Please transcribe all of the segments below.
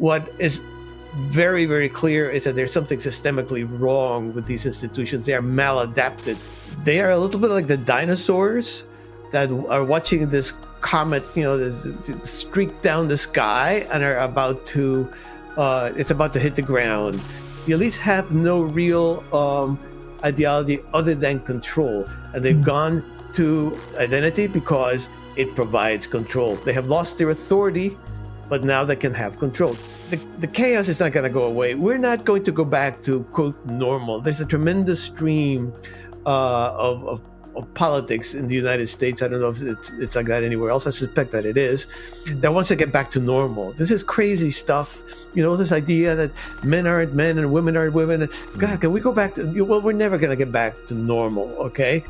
what is very, very clear is that there's something systemically wrong with these institutions. They are maladapted. They are a little bit like the dinosaurs that are watching this comet, you know, the, the streak down the sky and are about to, uh, it's about to hit the ground. The elites have no real um, ideology other than control, and they've gone to identity because it provides control. They have lost their authority, but now they can have control. The, the chaos is not going to go away. We're not going to go back to quote normal. There's a tremendous stream uh, of, of of politics in the United States. I don't know if it's, it's, like that anywhere else. I suspect that it is. That wants to get back to normal. This is crazy stuff. You know, this idea that men aren't men and women aren't women. God, can we go back to, well, we're never going to get back to normal, okay?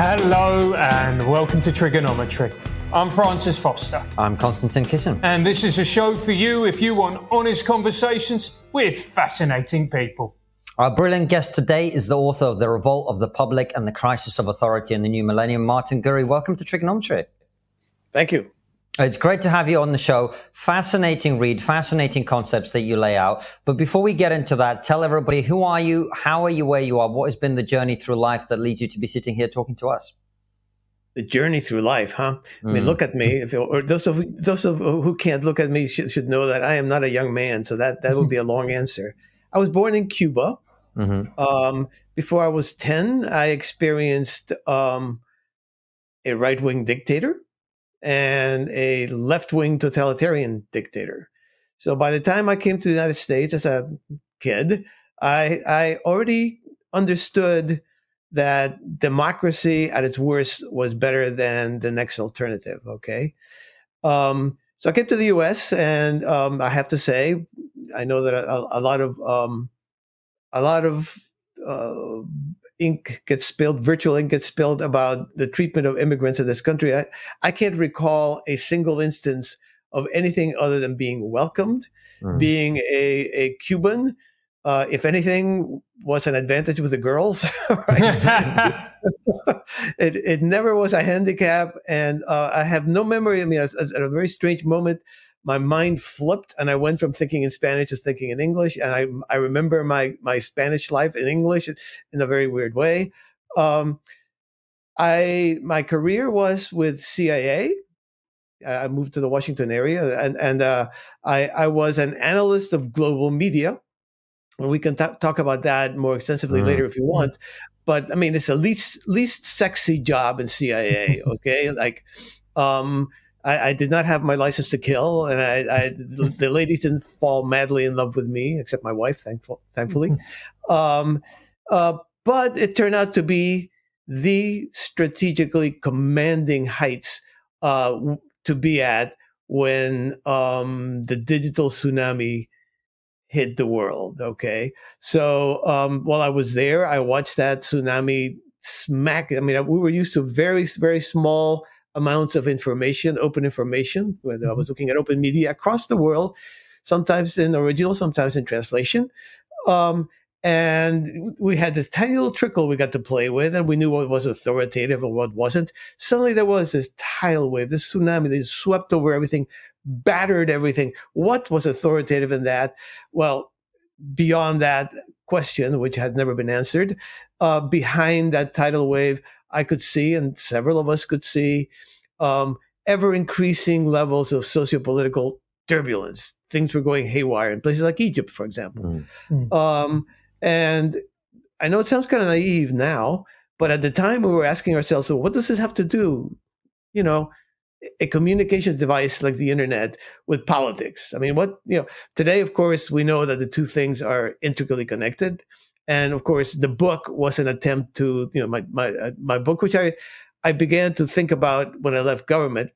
Hello and welcome to TRIGGERnometry. I'm Francis Foster. I'm Konstantin Kisin. And this is a show for you if you want honest conversations with fascinating people. Our brilliant guest today is the author of The Revolt of the Public and the Crisis of Authority in the New Millennium, Martin Gurri. Welcome to TRIGGERnometry. Thank you. It's great to have you on the show. Fascinating read, fascinating concepts that you lay out. But before we get into that, tell everybody who are you? How are you where you are? What has been the journey through life that leads you to be sitting here talking to us? The journey through life, huh? Mm. I mean, hmm. look at me. If, or those of those of who can't look at me should, should know that I am not a young man. So that that would be a long answer. I was born in Cuba. Mm-hmm. Um, before I was ten, I experienced um, a right wing dictator and a left wing totalitarian dictator. So by the time I came to the United States as a kid, I, I already understood that democracy at its worst was better than the next alternative. Okay. Um, so I came to the US and um, I have to say, I know that a, a lot of, um, a lot of uh, ink gets spilled, virtual ink gets spilled about the treatment of immigrants in this country. I, I can't recall a single instance of anything other than being welcomed, mm. being a, a Cuban. Uh, if anything, was an advantage with the girls. it, it never was a handicap. And uh, I have no memory. I mean, at, at a very strange moment, my mind flipped and I went from thinking in Spanish to thinking in English. And I, I remember my, my Spanish life in English in a very weird way. Um, I, my career was with CIA. I moved to the Washington area and, and, uh, I, I was an analyst of global media. And we can t- talk about that more extensively mm. later if you want. But I mean, it's the least, least sexy job in CIA. Okay. like, um, I, I, did not have my license to kill, and I, I the ladies didn't fall madly in love with me, except my wife, thankful, thankfully. Um, uh, but it turned out to be the strategically commanding heights uh, to be at when um, the digital tsunami hit the world. Okay, so um, while I was there, I watched that tsunami smack. I mean, we were used to very, very small amounts of information, open information. I mm-hmm. was looking at open media across the world, sometimes in original, sometimes in translation. Um, and we had this tiny little trickle we got to play with, and we knew what was authoritative and what wasn't. Suddenly, there was this tidal wave, this tsunami that swept over everything, battered everything. What was authoritative in that? Well, beyond that question, which had never been answered, uh, behind that tidal wave I could see, and several of us could see, um, ever increasing levels of sociopolitical turbulence. Things were going haywire in places like Egypt, for example. Mm. Um, and I know it sounds kind of naive now, but at the time we were asking ourselves, so what does this have to do? You know, a communications device like the internet with politics. I mean, what, you know, today, of course, we know that the two things are intricately connected. And of course, the book was an attempt to, you know, my, my, uh, my book, which I, I began to think about when I left government,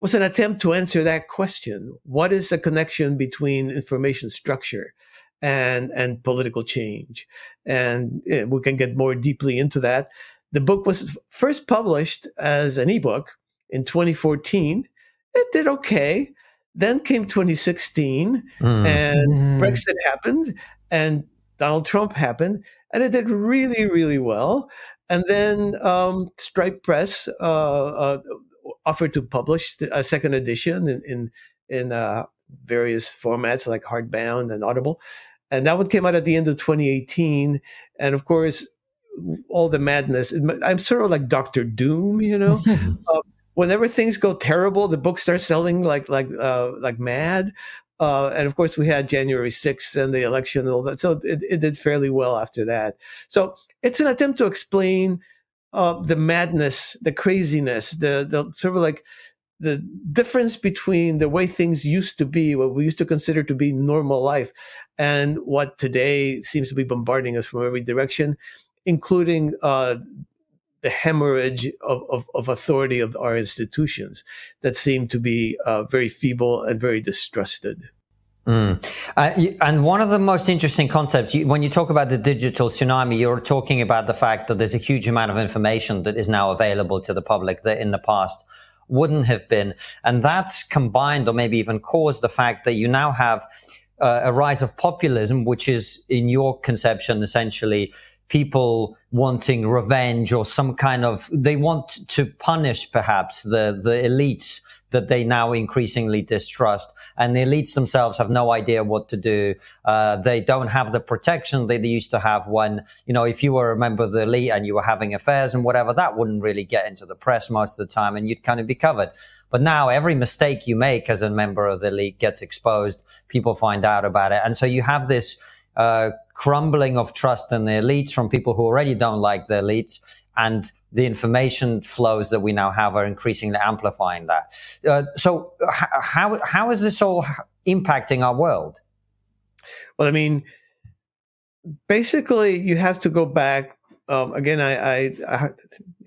was an attempt to answer that question. What is the connection between information structure and, and political change? And you know, we can get more deeply into that. The book was first published as an ebook in 2014. It did okay. Then came 2016 mm. and mm. Brexit happened and Donald Trump happened, and it did really, really well. And then um, Stripe Press uh, uh, offered to publish a second edition in in, in uh, various formats like hardbound and Audible, and that one came out at the end of 2018. And of course, all the madness. I'm sort of like Doctor Doom, you know. uh, whenever things go terrible, the books start selling like like uh, like mad. Uh, and of course, we had January 6th and the election and all that. So it, it did fairly well after that. So it's an attempt to explain uh, the madness, the craziness, the, the sort of like the difference between the way things used to be, what we used to consider to be normal life, and what today seems to be bombarding us from every direction, including uh, the hemorrhage of, of, of, authority of our institutions that seem to be uh, very feeble and very distrusted. Mm. Uh, and one of the most interesting concepts, you, when you talk about the digital tsunami, you're talking about the fact that there's a huge amount of information that is now available to the public that in the past wouldn't have been. And that's combined or maybe even caused the fact that you now have uh, a rise of populism, which is in your conception essentially people wanting revenge or some kind of they want to punish perhaps the the elites that they now increasingly distrust. And the elites themselves have no idea what to do. Uh, they don't have the protection that they used to have when you know if you were a member of the elite and you were having affairs and whatever that wouldn't really get into the press most of the time and you'd kind of be covered. But now every mistake you make as a member of the elite gets exposed. People find out about it. And so you have this uh, crumbling of trust in the elites from people who already don't like the elites and the information flows that we now have are increasingly amplifying that. Uh, so, how how is this all impacting our world? Well, I mean, basically, you have to go back. Um, again, I, I, I,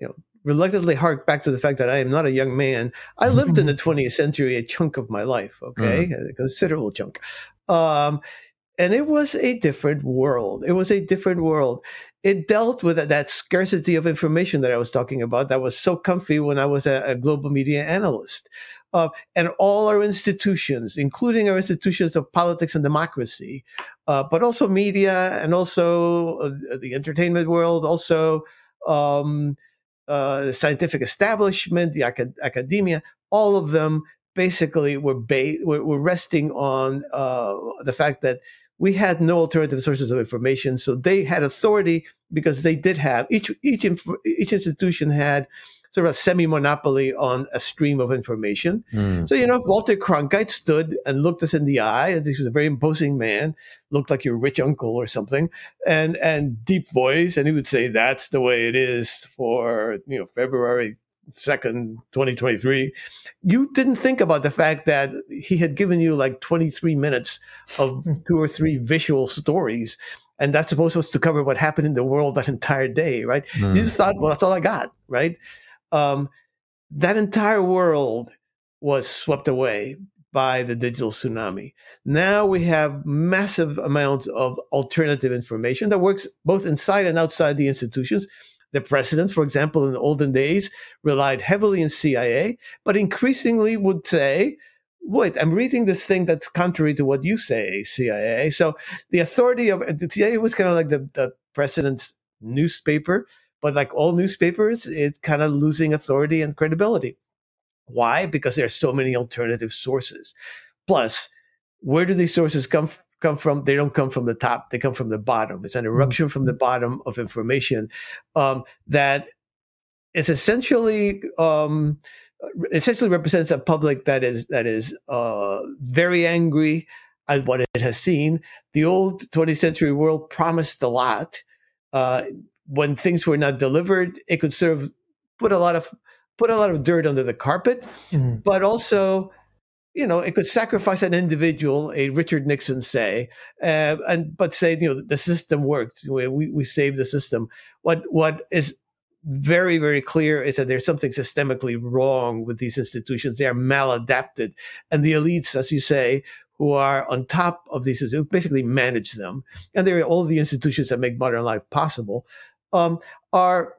you know, reluctantly hark back to the fact that I am not a young man. I lived in the 20th century a chunk of my life. Okay, mm. a considerable chunk. Um, and it was a different world. It was a different world. It dealt with that scarcity of information that I was talking about that was so comfy when I was a, a global media analyst. Uh, and all our institutions, including our institutions of politics and democracy, uh, but also media and also uh, the entertainment world, also um, uh, the scientific establishment, the acad- academia, all of them basically were, ba- were, were resting on uh, the fact that we had no alternative sources of information. So they had authority because they did have each each each institution had sort of a semi monopoly on a stream of information. Mm. So you know, Walter Cronkite stood and looked us in the eye, and he was a very imposing man, looked like your rich uncle or something, and and deep voice, and he would say, "That's the way it is for you know February 2nd, 2023, you didn't think about the fact that he had given you like 23 minutes of hmm. two or three visual stories. And that's supposed to cover what happened in the world that entire day, right? Mm. You just thought, well, that's all I got, right? Um, that entire world was swept away by the digital tsunami. Now we have massive amounts of alternative information that works both inside and outside the institutions. The president, for example, in the olden days, relied heavily on CIA, but increasingly would say, wait, I'm reading this thing that's contrary to what you say, CIA. So the authority of the CIA was kind of like the, the president's newspaper, but like all newspapers, it's kind of losing authority and credibility. Why? Because there are so many alternative sources. Plus, where do these sources come come from they don't come from the top they come from the bottom it's an mm-hmm. eruption mm-hmm. from the bottom of information um, that is essentially um, essentially represents a public that is that is uh, very angry at what it has seen the old 20th century world promised a lot uh, when things were not delivered it could sort of put a lot of put a lot of dirt under the carpet mm-hmm. but also you know, it could sacrifice an individual, a Richard Nixon, say, uh, and but say, you know, the system worked. We, we saved the system. What what is very very clear is that there's something systemically wrong with these institutions. They are maladapted, and the elites, as you say, who are on top of these, who basically manage them, and they're all the institutions that make modern life possible, um, are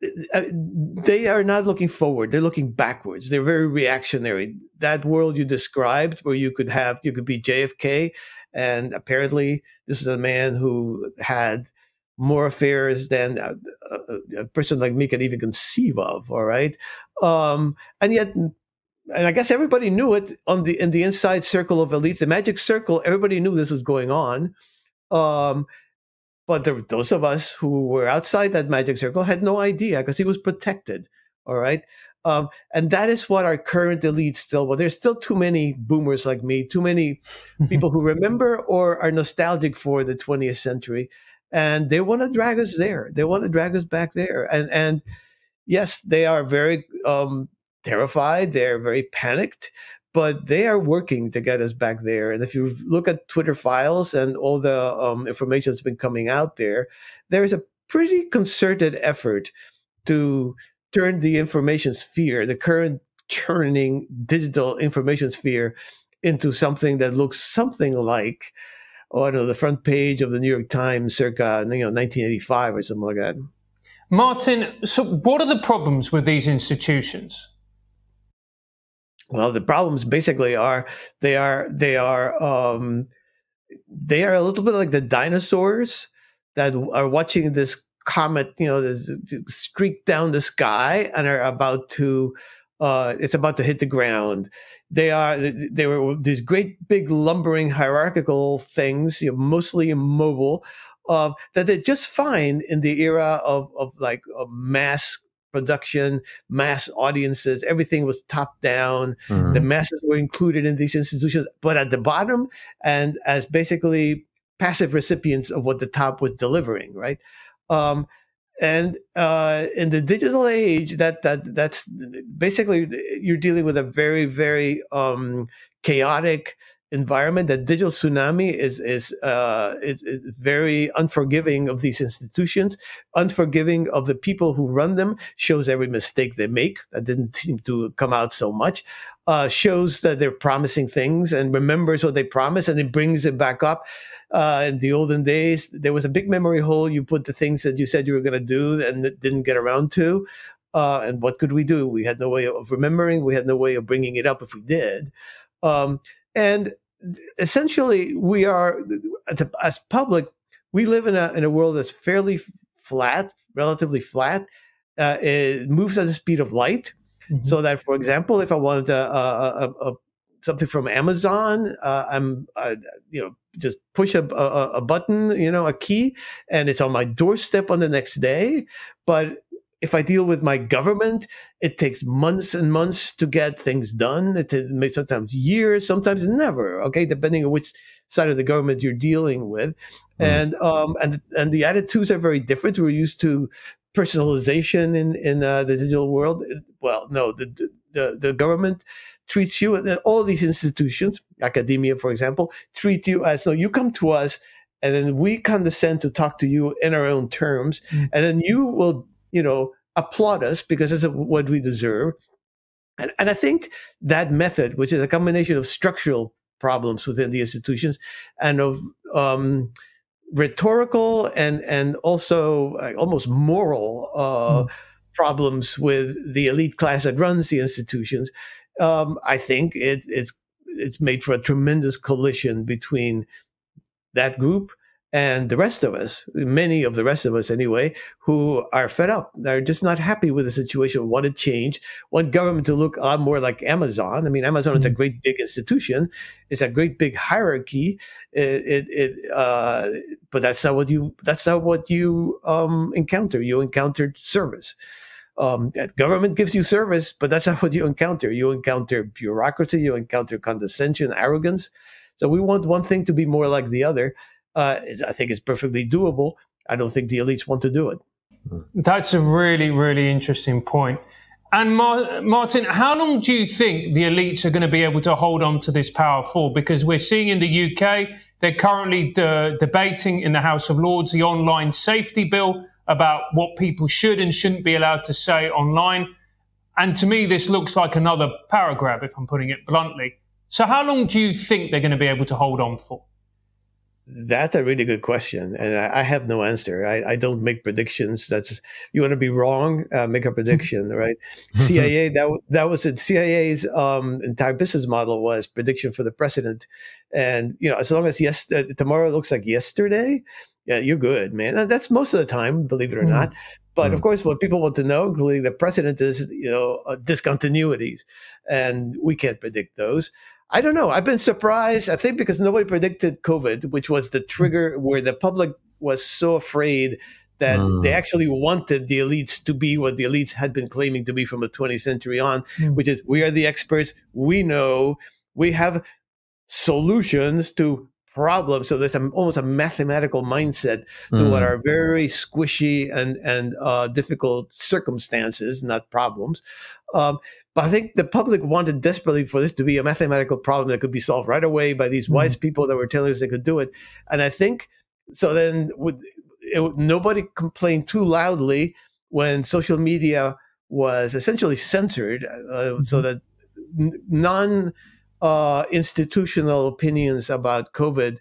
they are not looking forward they're looking backwards they're very reactionary that world you described where you could have you could be jfk And apparently, this is a man who had more affairs than a, a, a, person like me can even conceive of. All right, um, and yet, and I guess everybody knew it on the in the inside circle of elite, the magic circle. Everybody knew this was going on. Um, but there, those of us who were outside that magic circle had no idea because he was protected. All right. Um, and that is what our current elite still, well, there's still too many boomers like me, too many people who remember or are nostalgic for the 20th century and they want to drag us there. They want to drag us back there. And and yes, they are very um, terrified. They're very panicked, but they are working to get us back there. And if you look at Twitter files and all the um, information that's been coming out there, there is a pretty concerted effort to turn the information sphere, the current churning digital information sphere, into something that looks something like oh, I don't know, the front page of the New York Times circa, you know, 1985 or something like that. Martin, so what are the problems with these institutions? Well, the problems basically are they are they are um, they are a little bit like the dinosaurs that are watching this comet, you know, this, this streak down the sky and are about to uh, it's about to hit the ground. They are they were these great big lumbering hierarchical things, you know, mostly immobile, uh, that they just fine in the era of of like mass production, mass audiences. Everything was top down. Mm-hmm. The masses were included in these institutions, but at the bottom and as basically passive recipients of what the top was delivering, right? Um, and uh, in the digital age, that that that's basically you're dealing with a very very um, chaotic environment. That digital tsunami is is, uh, is, is very unforgiving of these institutions, unforgiving of the people who run them. Shows every mistake they make. That didn't seem to come out so much. Uh, shows that they're promising things and remembers what they promise, and it brings it back up uh, in the olden days, there was a big memory hole. You put the things that you said you were going to do and didn't get around to. Uh, and what could we do? We had no way of remembering. We had no way of bringing it up if we did. Um, and essentially, we are as public. We live in a in a world that's fairly flat, relatively flat. Uh, it moves at the speed of light. Mm-hmm. So that, for example, if I wanted a, a, a, something from Amazon, uh, I'm, uh, you know, just push a, a, a, button, you know, a key, and it's on my doorstep on the next day. But if I deal with my government, it takes months and months to get things done. It may sometimes years, sometimes never. Okay, depending on which side of the government you're dealing with, mm. and um, and and the attitudes are very different. We're used to personalization in in uh, the digital world. Well, no, the the, the government treats you and all these institutions, academia, for example, treat you as though you come to us and then we condescend to talk to you in our own terms. Mm-hmm. And then you will, you know, applaud us because that's what we deserve. And, and I think that method, which is a combination of structural problems within the institutions and of, um, rhetorical and and also uh, almost moral uh, mm. problems with the elite class that runs the institutions um, I think it, it's it's made for a tremendous collision between that group and the rest of us, many of the rest of us anyway, who are fed up. They're just not happy with the situation, want to change, want government to look a lot more like Amazon. I mean, Amazon mm-hmm. is a mm-hmm. great big institution. It's a great big hierarchy. It, it, it uh, but that's not what you, that's not what you, um, encounter. You encountered service um, government gives you service, but that's not what you encounter. You encounter bureaucracy, you encounter condescension, arrogance. So we want one thing to be more like the other. Uh, I think it's perfectly doable. I don't think the elites want to do it. That's a really, really interesting point. And Mar- Martin, how long do you think the elites are going to be able to hold on to this power for? Because we're seeing in the UK, they're currently de- debating in the House of Lords the online safety bill about what people should and shouldn't be allowed to say online. And to me, this looks like another power grab, if I'm putting it bluntly. So, how long do you think they're going to be able to hold on for? That's a really good question, and I, I have no answer. I, I, don't make predictions. That's you want to be wrong, uh, make a prediction, right? CIA that that was it. CIA's um, entire business model was prediction for the president, and you know as long as yes uh, tomorrow looks like yesterday, yeah, you're good, man. And that's most of the time, believe it or mm. not. But mm. of course, what people want to know, including the president, is you know uh, discontinuities, and we can't predict those. I don't know. I've been surprised. I think because nobody predicted COVID, which was the trigger where the public was so afraid that mm. they actually wanted the elites to be what the elites had been claiming to be from the 20th century on, mm. which is we are the experts. We know we have solutions to problems. So there's a, almost a mathematical mindset to mm. what are very squishy and and uh, difficult circumstances, not problems. Um, but I think the public wanted desperately for this to be a mathematical problem that could be solved right away by these mm wise people that were telling us they could do it. And I think so. Then with, it, nobody complained too loudly when social media was essentially censored, uh, mm-hmm. so that n- non uh, institutional opinions about COVID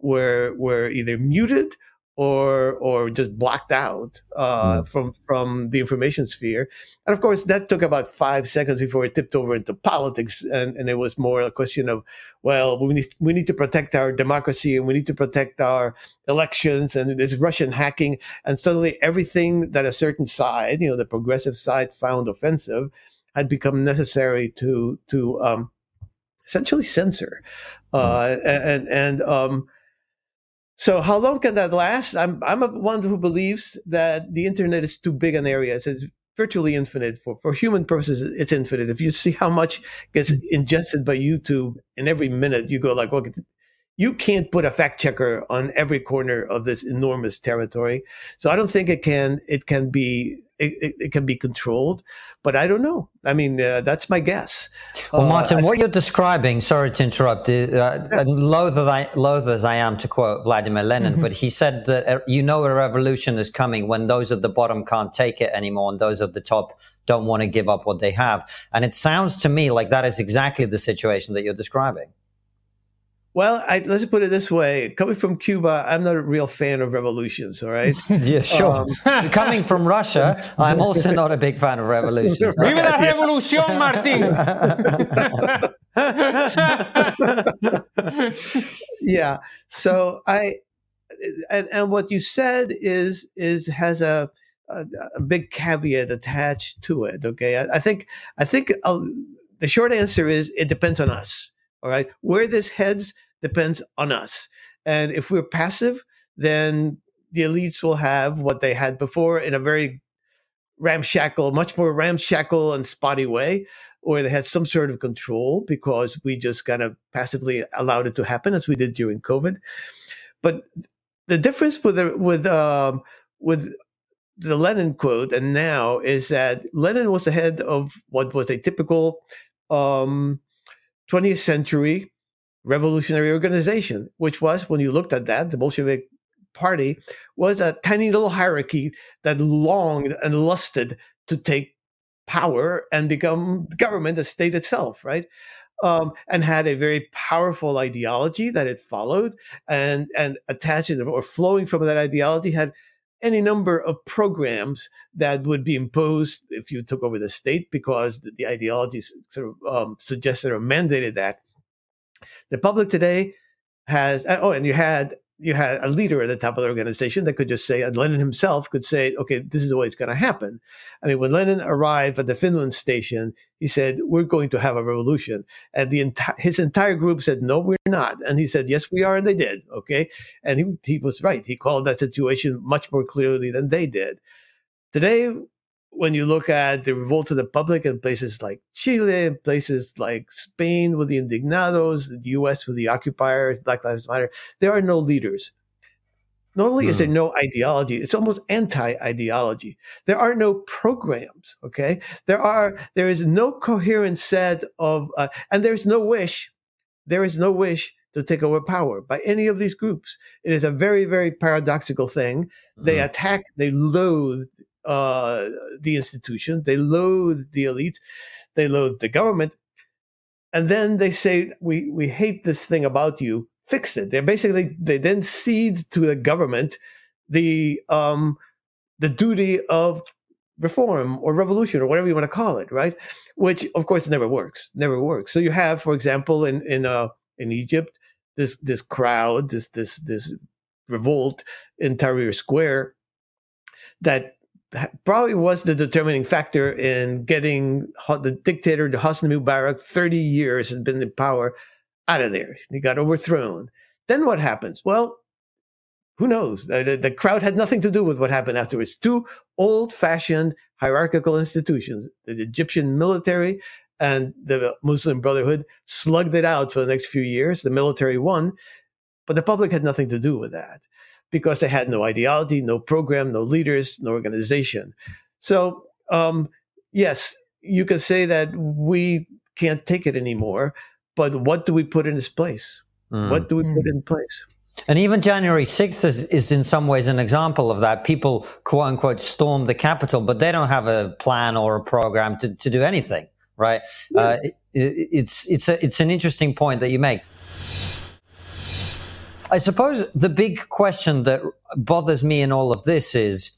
were were either muted or or just blocked out uh, mm. from from the information sphere. And of course, that took about five seconds before it tipped over into politics, and, and it was more a question of, well, we need we need to protect our democracy and we need to protect our elections, and there's Russian hacking, and suddenly everything that a certain side, you know, the progressive side, found offensive, had become necessary to to um, essentially censor, mm. uh, and and um, so how long can that last? I'm I'm a one who believes that the internet is too big an area. It's, it's virtually infinite for for human purposes. It's infinite. If you see how much gets mm. ingested by YouTube in every minute, you go like, well, you can't put a fact checker on every corner of this enormous territory. So I don't think it can it can be it, it, can be controlled, but I don't know. I mean, uh, that's my guess. Well, Martin, uh, what you're describing, sorry to interrupt, uh, and loath, as I, loath as I am to quote Vladimir Lenin, mm-hmm. but he said that uh, you know a revolution is coming when those at the bottom can't take it anymore and those at the top don't want to give up what they have. And it sounds to me like that is exactly the situation that you're describing. Well, I, let's put it this way: coming from Cuba, I'm not a real fan of revolutions. All right. yeah, sure. Um, coming from Russia, I'm also not a big fan of revolutions. Viva la revolución, Martin! yeah. So I, and, and what you said is is has a a, a big caveat attached to it. Okay. I, I think I think uh, the short answer is it depends on us. All right. Where this heads depends on us. And if we're passive, then the elites will have what they had before in a very ramshackle, much more ramshackle and spotty way, or they had some sort of control because we just kind of passively allowed it to happen as we did during COVID. But the difference with the, with um, with the Lenin quote and now is that Lenin was the head of what was a typical um, 20th century revolutionary organization, which was, when you looked at that, the Bolshevik party was a tiny little hierarchy that longed and lusted to take power and become government, the state itself, right? Um, and had a very powerful ideology that it followed, and and attached or flowing from that ideology had any number of programs that would be imposed if you took over the state because the, the ideologies sort of um, suggested or mandated that. The public today has, uh, oh, and you had you had a leader at the top of the organization that could just say, and Lenin himself could say, okay, this is the way it's going to happen. I mean, when Lenin arrived at the Finland station, he said, we're going to have a revolution. And the enti- his entire group said, no, we're not. And he said, yes, we are. And they did. Okay. And he, he was right. He called that situation much more clearly than they did. Today, when you look at the revolt of the public in places like Chile, in places like Spain with the indignados, the US with the occupiers, Black Lives Matter, there are no leaders. Not only mm. is there hmm. no ideology, it's almost anti-ideology. There are no programs. Okay, there are there is no coherent set of, uh, and there's no wish. There is no wish to take over power by any of these groups. It is a very, very paradoxical thing. Mm. They hmm. attack, they loathe uh, the institutions, they loathe the elites, they loathe the government, and then they say, "We we hate this thing about you fix it. They basically they then cede to the government the um, the duty of reform or revolution or whatever you want to call it, right? Which of course never works, never works. So you have, for example, in in uh, in Egypt, this this crowd, this this this revolt in Tahrir Square, that probably was the determining factor in getting the dictator, the Hosni Mubarak, 30 years had been in power, out of there. He got overthrown. Then what happens? Well, who knows? The, the, crowd had nothing to do with what happened afterwards. Two old fashioned hierarchical institutions, the Egyptian military and the Muslim Brotherhood, slugged it out for the next few years. The military won, but the public had nothing to do with that because they had no ideology, no program, no leaders, no organization. So, um, yes, you can say that we can't take it anymore, but what do we put in its place? Mm. What do we put in place? And even January 6th is, is in some ways an example of that. People, quote unquote, storm the Capitol, but they don't have a plan or a program to, to do anything, right? Yeah. Uh, it, it's, it's, a, it's an interesting point that you make. I suppose the big question that bothers me in all of this is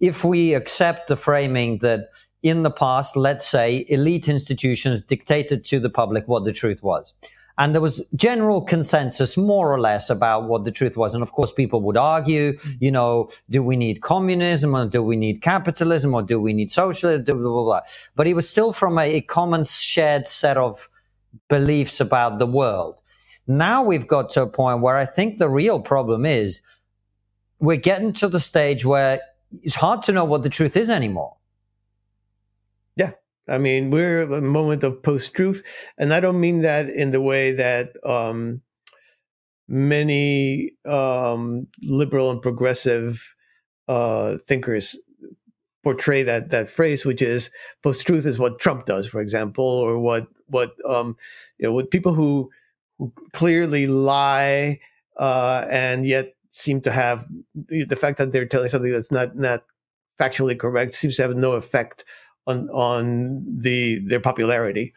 if we accept the framing that in the past, let's say, elite institutions dictated to the public what the truth was. And there was general consensus, more or less, about what the truth was. And of course, people would argue, you know, do we need communism or do we need capitalism or do we need socialism? Blah, blah, blah. But it was still from a, a common shared set of beliefs about the world. Now we've got to a point where I think the real problem is we're getting to the stage where it's hard to know what the truth is anymore. Yeah. I mean, we're a moment of post truth. And I don't mean that in the way that um, many um, liberal and progressive uh, thinkers portray that that phrase, which is post truth is what Trump does, for example, or what what um, you know, what people who clearly lie uh, and yet seem to have the fact that they're telling something that's not not factually correct seems to have no effect on on the their popularity.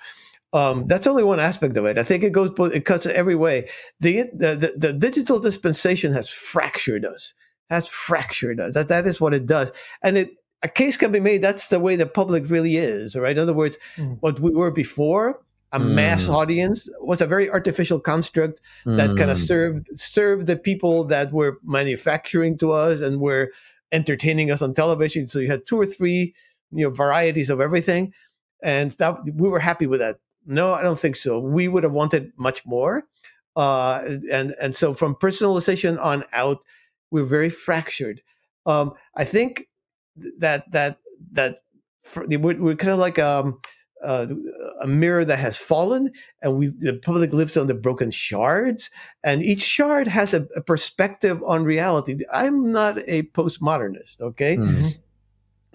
Um, that's only one aspect of it. I think it goes it cuts every way. The, the, the digital dispensation has fractured us. Has fractured us. That that is what it does, and it a case can be made. That's the way the public really is. Right. In other words, mm. what we were before a mm. mass audience was a very artificial construct that mm. kind of served served the people that were manufacturing to us and were entertaining us on television. So you had two or three, you know, varieties of everything, and that we were happy with that. No, I don't think so. We would have wanted much more, uh, and and so from personalization on out, we're very fractured. Um, I think that that that we're, we're kind of like um, uh, a mirror that has fallen, and we the public lives on the broken shards, and each shard has a, a perspective on reality. I'm not a postmodernist, okay? Mm-hmm.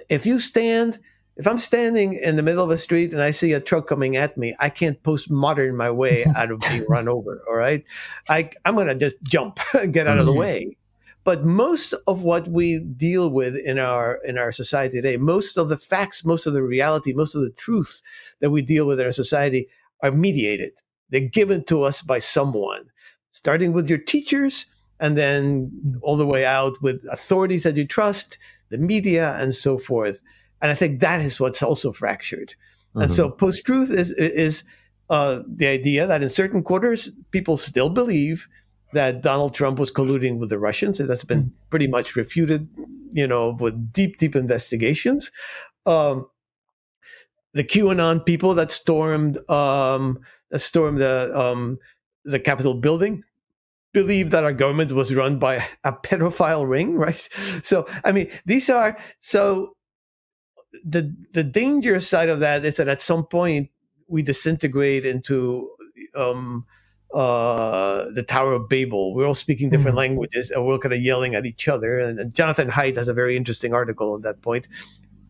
If you stand, if I'm standing in the middle of a street and I see a truck coming at me, I can't postmodern my way out of being run over. All right, I I'm gonna just jump, get out mm-hmm. of the mm-hmm. way. But most of what we deal with in our in our society today, most of the facts, most of the reality, most of the truths that we deal with in our society are mediated. They're given to us by someone, starting with your teachers and then all the way out with authorities that you trust, the media, and so forth. And I think that is what's also fractured. Mm-hmm. And so mm-hmm. post truth is is uh, the idea that in certain quarters people still believe that Donald Trump was colluding with the Russians. And that's been hmm. pretty much refuted, you know, with deep, deep investigations. Um, the QAnon people that stormed um, that stormed the um, the Capitol building believe that our government was run by a pedophile ring, right? So, I mean, these are so the the dangerous side of that is that at some point we disintegrate into um, uh, the Tower of Babel. We're all speaking different mm-hmm. languages and we're kind of yelling at each other. And, and, Jonathan Haidt has a very interesting article on that point.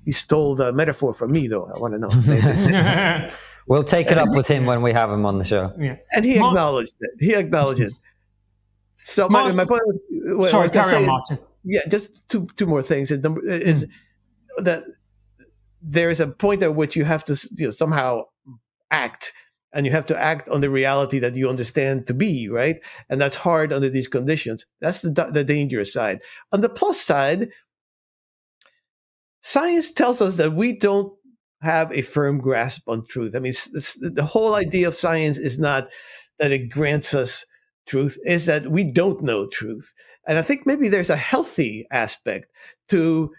He stole the metaphor from me, though. I want to know. we'll take it up with him when we have him on the show. Yeah. And he acknowledged it. He acknowledged it. So my, my point. Was, Sorry, carry on, Martin. Yeah, just two two more things. Is, is mm. that there is a point at which you have to you know, somehow act and you have to act on the reality that you understand to be, right? And that's hard under these conditions. That's the, the dangerous side. On the plus side, science tells us that we don't have a firm grasp on truth. I mean, the whole idea of science is not that it grants us truth, is that we don't know truth. And I think maybe there's a healthy aspect to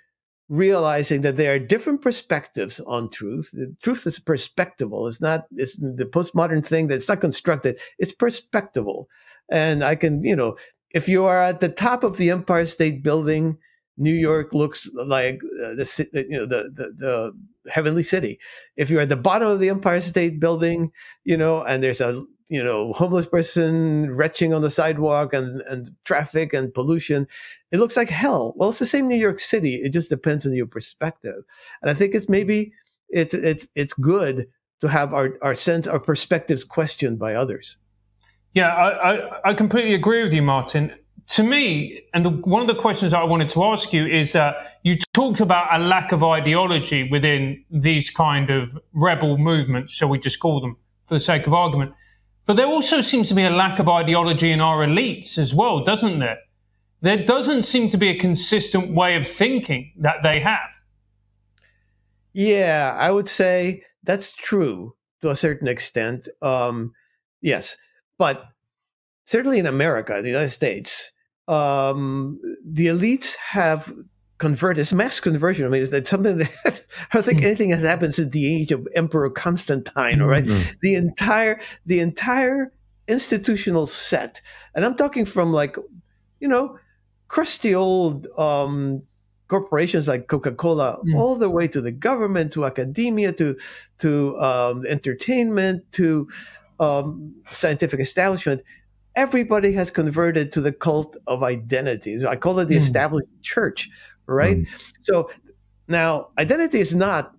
realizing that there are different perspectives on truth. The truth is perspectival. It's not, it's the postmodern thing that's not constructed. It's perspectival. And I can, you know, if you are at the top of the Empire State Building, New York looks like uh, the, you know, the, the, the heavenly city. If you're at the bottom of the Empire State Building, you know, and there's a you know, homeless person retching on the sidewalk and, and traffic and pollution. It looks like hell. Well, it's the same New York City. It just depends on your perspective. And I think it's hmm. maybe it's it's it's good to have our, our sense our perspectives questioned by others. Yeah, I, I, I completely agree with you, Martin. To me, and the, one of the questions I wanted to ask you is that you talked about a lack of ideology within these kind of rebel movements, shall we just call them, for the sake of argument. But there also seems to be a lack of ideology in our elites as well, doesn't there? There doesn't seem to be a consistent way of thinking that they have. Yeah, I would say that's true to a certain extent. Um, yes, but certainly in America, the United States, um, the elites have convert it's mass conversion. I mean, it's, something that I don't think hmm. anything has happened since the age of Emperor Constantine. All right? mm-hmm. the entire the entire institutional set, and I'm talking from like, you know, crusty old um, corporations like Coca-Cola, mm. all the way to the government, to academia, to to um, entertainment, to um, scientific establishment everybody has converted to the cult of identity. I call it the mm. established church, right? Mm. So now identity is not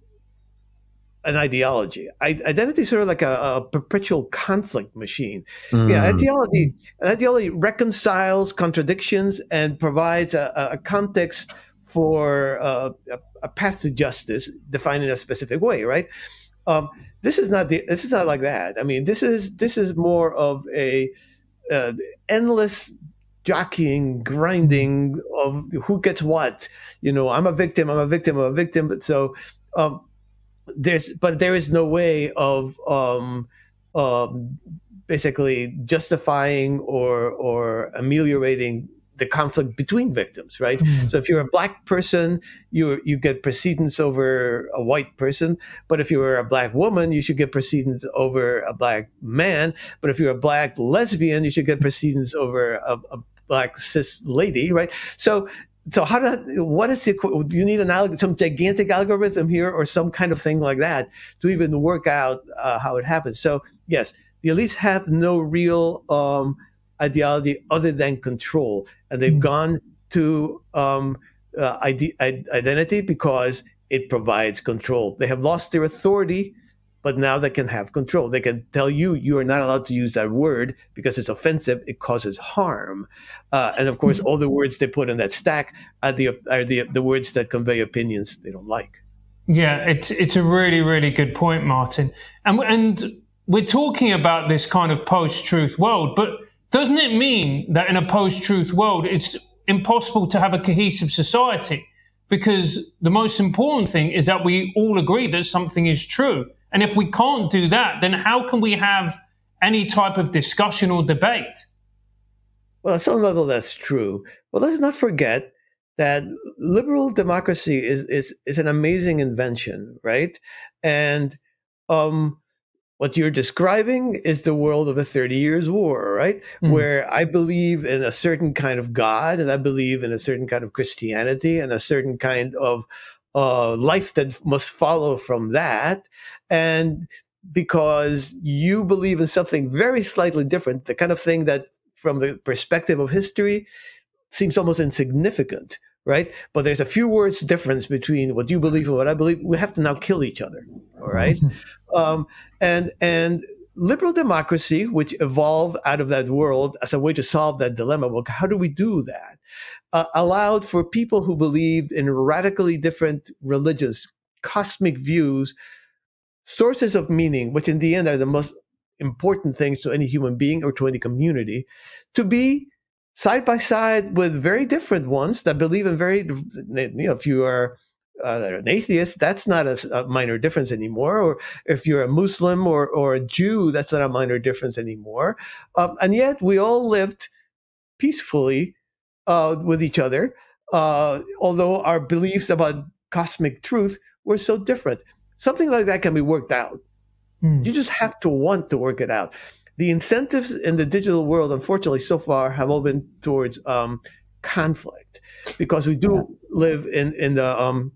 an ideology. I, identity is sort of like a, a perpetual conflict machine. Mm. Yeah, ideology, an ideology reconciles contradictions and provides a, a context for uh, a, a, path to justice defined in a specific way, right? Um, this is not the, this is not like that. I mean, this is this is more of a uh, endless jockeying, grinding of who gets what. You know, I'm a victim, I'm a victim, I'm a victim. But so um, there's, but there is no way of um, um, basically justifying or or ameliorating the conflict between victims, right? Mm-hmm. So if you're a black person, you you get precedence over a white person. But if you are a black woman, you should get precedence over a black man. But if you're a black lesbian, you should get precedence over a, a black cis lady, right? So so how do what is the do you need an some gigantic algorithm here or some kind of thing like that to even work out uh, how it happens so yes the elites have no real um, ideology other than control and they've mm-hmm. gone to um, uh, ide- identity because it provides control they have lost their authority but now they can have control. They can tell you you are not allowed to use that word because it's offensive. It causes harm, uh, and of course, all the words they put in that stack are the are the the words that convey opinions they don't like. Yeah, it's it's a really really good point, Martin, and and we're talking about this kind of post-truth world, but doesn't it mean that in a post-truth world, it's impossible to have a cohesive society? Because the most important thing is that we all agree that something is true. And if we can't do that, then how can we have any type of discussion or debate? Well, at some level, that's true. But let's not forget that liberal democracy is is is an amazing invention, right? And um, what you're describing is the world of a 30 years war, right? Mm-hmm. Where I believe in a certain kind of God and I believe in a certain kind of Christianity and a certain kind of uh, life that must follow from that. And because you believe in something very slightly different, the kind of thing that, from the perspective of history, seems almost insignificant, right? But there's a few words difference between what you believe and what I believe. We have to now kill each other, all right? um, and and liberal democracy, which evolved out of that world as a way to solve that dilemma. Well, how do we do that? Uh, allowed for people who believed in radically different religious, cosmic views, sources of meaning, which in the end are the most important things to any human being or to any community to be side by side with very different ones that believe in very, you know, if you are uh, an atheist, that's not a, a, minor difference anymore. Or if you're a Muslim or, or a Jew, that's not a minor difference anymore. Um, and yet we all lived peacefully uh, with each other, uh, although our beliefs about cosmic truth were so different. Something like that can be worked out. Mm. You just have to want to work it out. The incentives in the digital world, unfortunately, so far have all been towards um, conflict because we do live in in the um,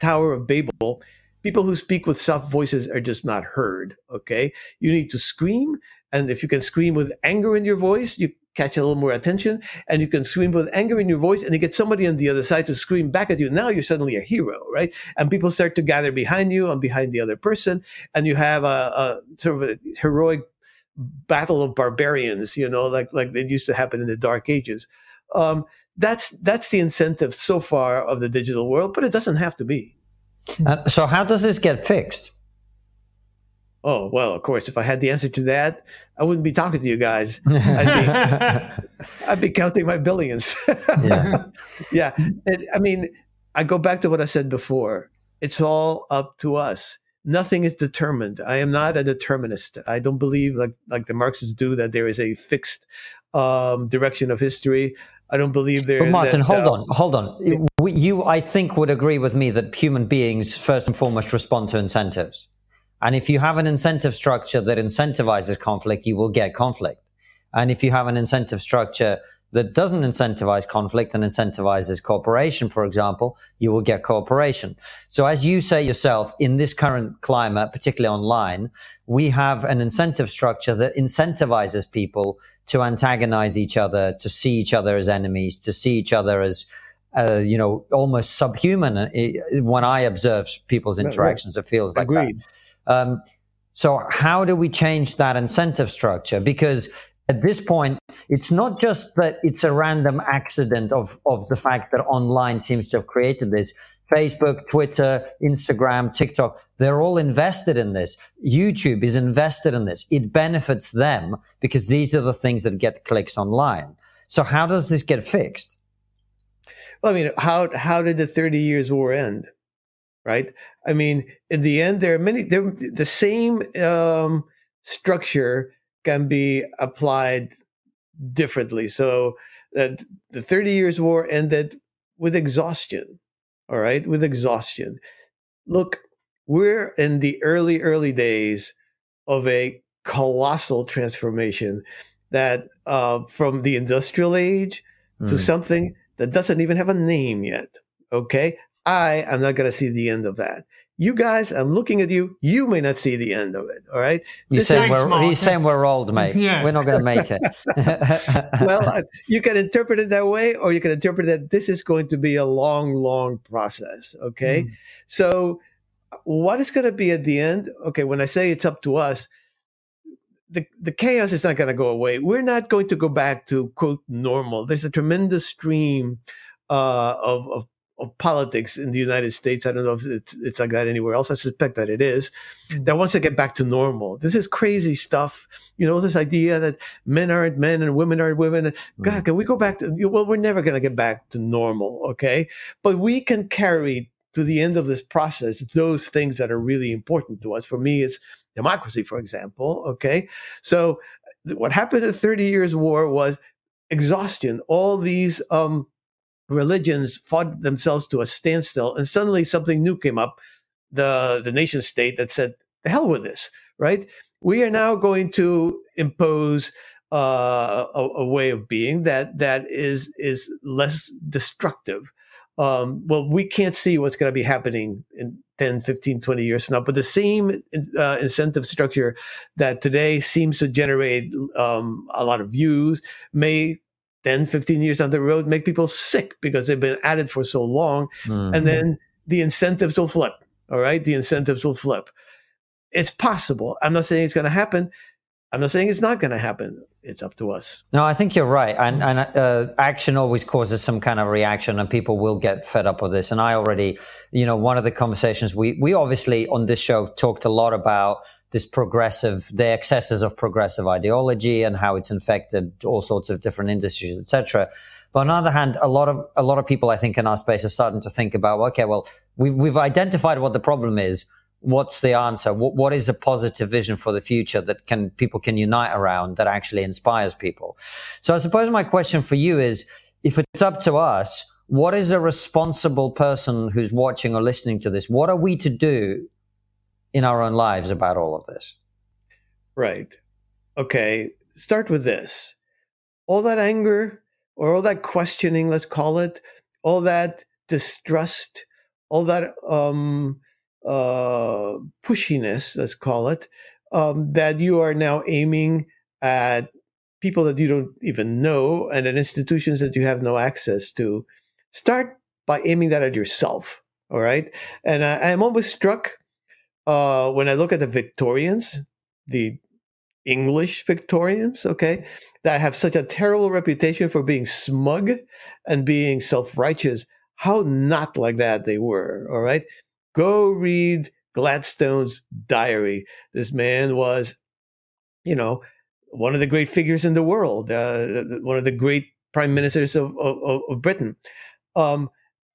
Tower of Babel. People who speak with soft voices are just not heard. Okay, you need to scream, and if you can scream with anger in your voice, you catch a little more attention and you can scream with anger in your voice and you get somebody on the other side to scream back at you. Now you're suddenly a hero, right? And people start to gather behind you and behind the other person. And you have a, a sort of a heroic battle of barbarians, you know, like, like it used to happen in the dark ages. Um, that's, that's the incentive so far of the digital world, but it doesn't have to be. Uh, so how does this get fixed? Oh, well, of course, if I had the answer to that, I wouldn't be talking to you guys. I'd be, I'd be counting my billions. yeah. yeah. It, I mean, I go back to what I said before. It's all up to us. Nothing is determined. I am not a determinist. I don't believe, like, like the Marxists do, that there is a fixed um, direction of history. I don't believe there. But Martin, that, hold uh, on, hold on. You, I think, would agree with me that human beings first and foremost respond to incentives. And if you have an incentive structure that incentivizes conflict, you will get conflict. And if you have an incentive structure that doesn't incentivize conflict and incentivizes cooperation, for example, you will get cooperation. So as you say yourself, in this current climate, particularly online, we have an incentive structure that incentivizes people to antagonize each other, to see each other as enemies, to see each other as uh, you know, almost subhuman. When I observe people's interactions, it feels like Agreed. that. Um, so how do we change that incentive structure? Because at this point, it's not just that it's a random accident of, of the fact that online seems to have created this. Facebook, Twitter, Instagram, TikTok, they're all invested in this. YouTube is invested in this. It benefits them because these are the things that get clicks online. So how does this get fixed? Well, I mean, how, how did the 30 years war end? right? I mean, in the end, there are many. There, the same um, structure can be applied differently. So that the Thirty Years' War ended with exhaustion. All right, with exhaustion. Look, we're in the early, early days of a colossal transformation that uh, from the industrial age mm. to something that doesn't even have a name yet. Okay. I am not going to see the end of that. You guys, I'm looking at you. You may not see the end of it. All right. You saying we're, he's saying we're old, mate. Yeah. We're not going to make it. well, uh, you can interpret it that way, or you can interpret that this is going to be a long, long process. Okay. Mm. So, what is going to be at the end? Okay. When I say it's up to us, the, the chaos is not going to go away. We're not going to go back to quote normal. There's a tremendous stream uh, of, of of politics in the United States. I don't know if it's, it's like that anywhere else. I suspect that it is. That wants to get back to normal. This is crazy stuff. You know, this idea that men aren't men and women aren't women. God, mm. can we go back to, well, we're never going to get back to normal. Okay. But we can carry to the end of this process those things that are really important to us. For me, it's democracy, for example. Okay. So what happened in 30 years war was exhaustion. All these, um, religions fought themselves to a standstill, and suddenly something new came up, the the nation state that said, "The hell with this!" Right? We are now going to impose uh, a, a, way of being that that is is less destructive. Um, well, we can't see what's going to be happening in 10, 15, 20 years from now, but the same uh, incentive structure that today seems to generate um, a lot of views may 10, 15 years down the road make people sick because they've been at it for so long. Mm-hmm. And then the incentives will flip. All right. The incentives will flip. It's possible. I'm not saying it's going to happen. I'm not saying it's not going to happen. It's up to us. No, I think you're right. And, and uh, action always causes some kind of reaction, and people will get fed up with this. And I already, you know, one of the conversations we we obviously on this show talked a lot about this progressive, the excesses of progressive ideology and how it's infected all sorts of different industries, etc. But on the other hand, a lot of a lot of people, I think, in our space are starting to think about, okay, well, we, we've identified what the problem is. What's the answer? What, what is a positive vision for the future that can people can unite around that actually inspires people? So I suppose my question for you is, if it's up to us, what is a responsible person who's watching or listening to this? What are we to do in our own lives about all of this? Right. Okay. Start with this. All that anger or all that questioning, let's call it, all that distrust, all that um, uh, pushiness, let's call it, um, that you are now aiming at people that you don't even know and at institutions that you have no access to. Start by aiming that at yourself. All right. And I, I'm always struck uh, when I look at the Victorians, the English Victorians, okay, that have such a terrible reputation for being smug and being self righteous, how not like that they were. All right. Go read Gladstone's diary. This man was, you know, one of the great figures in the world, uh, one of the great prime ministers of, of, of Britain. Um,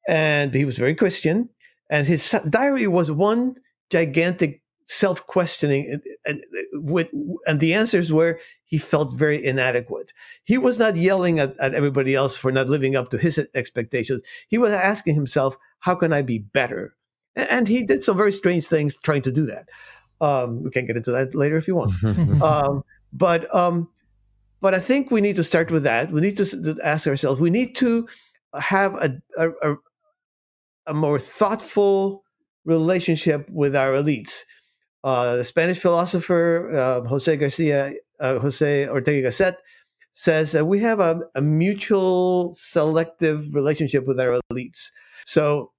and he was very Christian. And his diary was one gigantic self questioning and, and, and the answers were he felt very inadequate. He was not yelling at, at everybody else for not living up to his expectations. He was asking himself, how can I be better? And he did some very strange things trying to do that. Um, we can get into that later if you want. um, but um, but I think we need to start with that. We need to ask ourselves. We need to have a, a, a more thoughtful relationship with our elites. Uh, the Spanish philosopher uh, Jose Garcia, uh, Jose Ortega Gasset, says that we have a, a, mutual selective relationship with our elites. So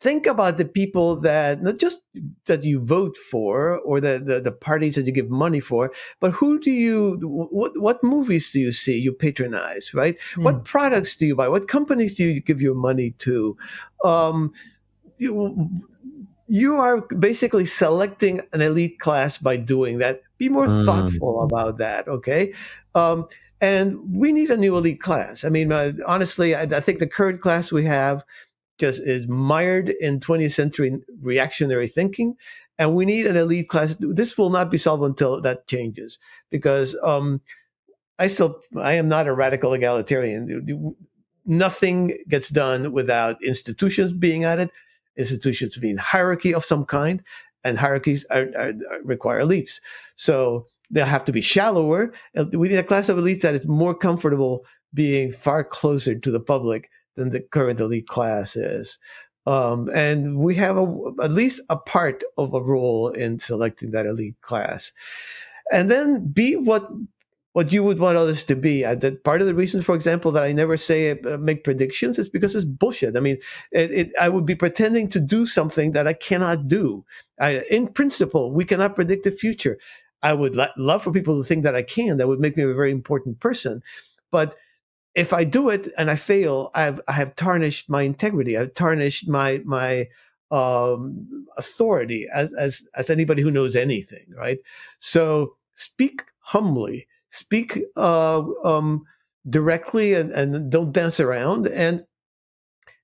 think about the people that not just that you vote for or the, the, the, parties that you give money for, but who do you, what, what movies do you see you patronize, right? Mm. What products do you buy? What companies do you give your money to? Um, you, you are basically selecting an elite class by doing that. Be more mm. thoughtful about that, okay? Um, and we need a new elite class. I mean, uh, honestly, I, I, think the current class we have just is mired in 20th century reactionary thinking. And we need an elite class. This will not be solved until that changes because, um, I still, I am not a radical egalitarian. Nothing gets done without institutions being at it, institutions being hierarchy of some kind, and hierarchies are, are, are require elites. So they'll have to be shallower. We need a class of elites that is more comfortable being far closer to the public than the current elite class is. Um, and we have a, at least a part of a role in selecting that elite class. And then be what what you would want others to be. Uh, that part of the reason, for example, that I never say uh, make predictions is because it's bullshit. I mean, it, it, I would be pretending to do something that I cannot do. I, in principle, we cannot predict the future. I would lo- love for people to think that I can. That would make me a very important person. But if I do it and I fail, I have, I have tarnished my integrity. I've tarnished my, my, um, authority as, as, as anybody who knows anything, right? So speak humbly, speak, uh, um, directly and, and don't dance around and,